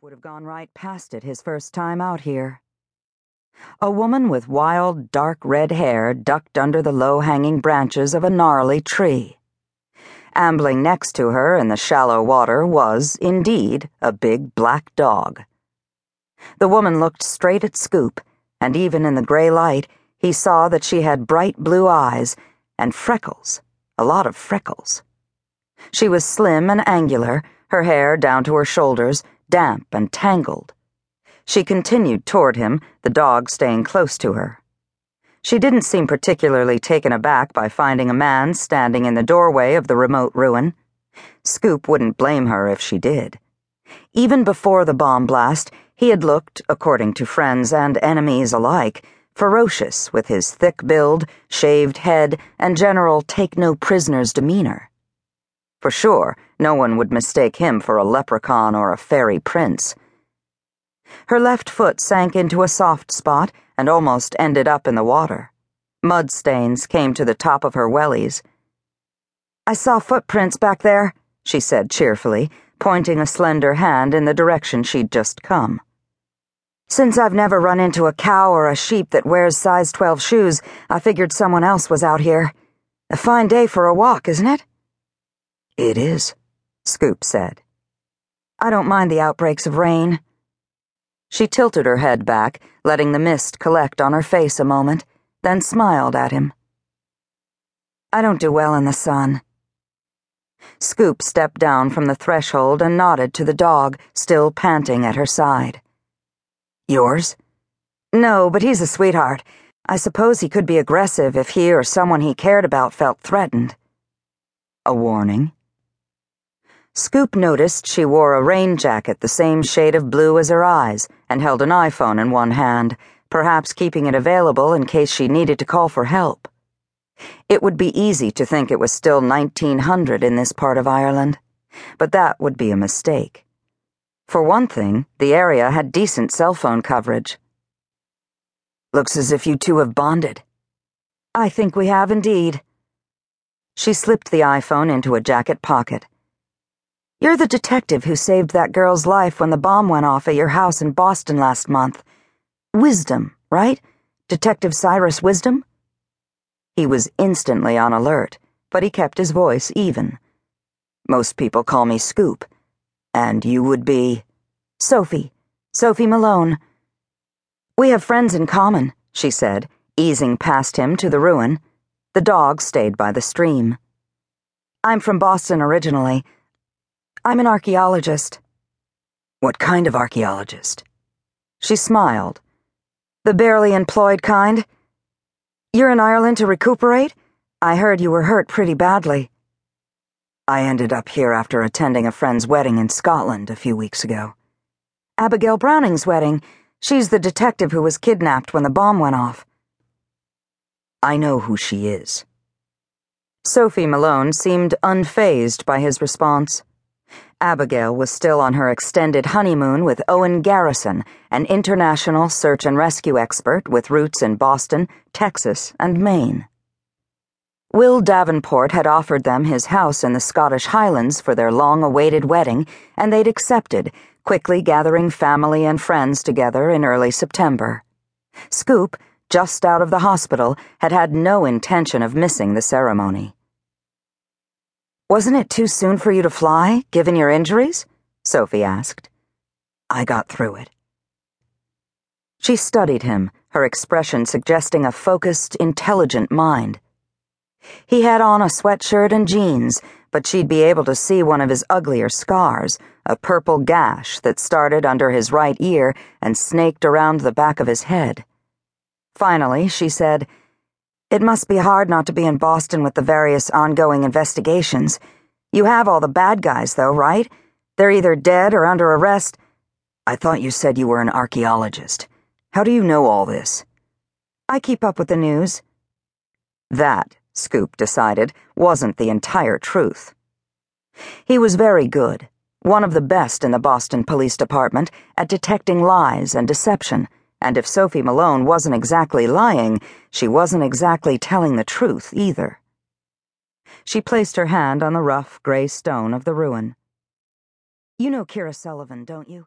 would have gone right past it his first time out here. A woman with wild, dark red hair ducked under the low hanging branches of a gnarly tree. Ambling next to her in the shallow water was, indeed, a big black dog. The woman looked straight at Scoop, and even in the gray light, he saw that she had bright blue eyes and freckles, a lot of freckles. She was slim and angular, her hair down to her shoulders damp and tangled. She continued toward him, the dog staying close to her. She didn't seem particularly taken aback by finding a man standing in the doorway of the remote ruin. Scoop wouldn't blame her if she did. Even before the bomb blast, he had looked, according to friends and enemies alike, ferocious with his thick build, shaved head, and general take no prisoners demeanor. For sure, no one would mistake him for a leprechaun or a fairy prince. Her left foot sank into a soft spot and almost ended up in the water. Mud stains came to the top of her wellies. I saw footprints back there, she said cheerfully, pointing a slender hand in the direction she'd just come. Since I've never run into a cow or a sheep that wears size 12 shoes, I figured someone else was out here. A fine day for a walk, isn't it? It is, Scoop said. I don't mind the outbreaks of rain. She tilted her head back, letting the mist collect on her face a moment, then smiled at him. I don't do well in the sun. Scoop stepped down from the threshold and nodded to the dog, still panting at her side. Yours? No, but he's a sweetheart. I suppose he could be aggressive if he or someone he cared about felt threatened. A warning? Scoop noticed she wore a rain jacket the same shade of blue as her eyes and held an iPhone in one hand, perhaps keeping it available in case she needed to call for help. It would be easy to think it was still 1900 in this part of Ireland, but that would be a mistake. For one thing, the area had decent cell phone coverage. Looks as if you two have bonded. I think we have indeed. She slipped the iPhone into a jacket pocket. You're the detective who saved that girl's life when the bomb went off at your house in Boston last month. Wisdom, right? Detective Cyrus Wisdom? He was instantly on alert, but he kept his voice even. Most people call me Scoop. And you would be? Sophie. Sophie Malone. We have friends in common, she said, easing past him to the ruin. The dog stayed by the stream. I'm from Boston originally. I'm an archaeologist. What kind of archaeologist? She smiled. The barely employed kind. You're in Ireland to recuperate? I heard you were hurt pretty badly. I ended up here after attending a friend's wedding in Scotland a few weeks ago. Abigail Browning's wedding. She's the detective who was kidnapped when the bomb went off. I know who she is. Sophie Malone seemed unfazed by his response. Abigail was still on her extended honeymoon with Owen Garrison, an international search and rescue expert with roots in Boston, Texas, and Maine. Will Davenport had offered them his house in the Scottish Highlands for their long awaited wedding, and they'd accepted, quickly gathering family and friends together in early September. Scoop, just out of the hospital, had had no intention of missing the ceremony. Wasn't it too soon for you to fly, given your injuries? Sophie asked. I got through it. She studied him, her expression suggesting a focused, intelligent mind. He had on a sweatshirt and jeans, but she'd be able to see one of his uglier scars, a purple gash that started under his right ear and snaked around the back of his head. Finally, she said, it must be hard not to be in Boston with the various ongoing investigations. You have all the bad guys, though, right? They're either dead or under arrest. I thought you said you were an archaeologist. How do you know all this? I keep up with the news. That, Scoop decided, wasn't the entire truth. He was very good, one of the best in the Boston Police Department at detecting lies and deception and if Sophie Malone wasn't exactly lying, she wasn't exactly telling the truth either. She placed her hand on the rough gray stone of the ruin. You know Keira Sullivan, don't you?